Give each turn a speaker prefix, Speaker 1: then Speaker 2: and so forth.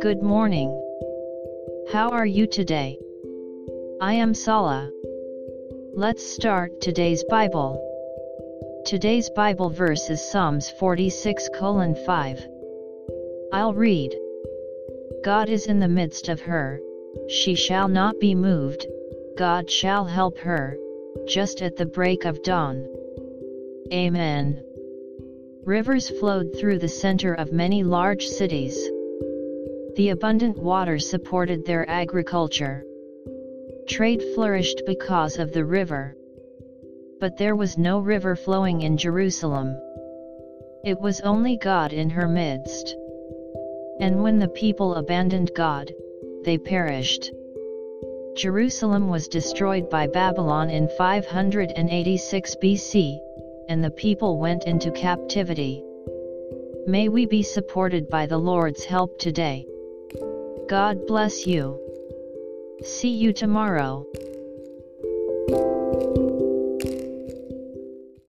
Speaker 1: Good morning. How are you today? I am Sala. Let's start today's Bible. Today's Bible verse is Psalms 46 5. I'll read. God is in the midst of her, she shall not be moved, God shall help her, just at the break of dawn. Amen. Rivers flowed through the center of many large cities. The abundant water supported their agriculture. Trade flourished because of the river. But there was no river flowing in Jerusalem. It was only God in her midst. And when the people abandoned God, they perished. Jerusalem was destroyed by Babylon in 586 BC, and the people went into captivity. May we be supported by the Lord's help today. God bless you. See you tomorrow.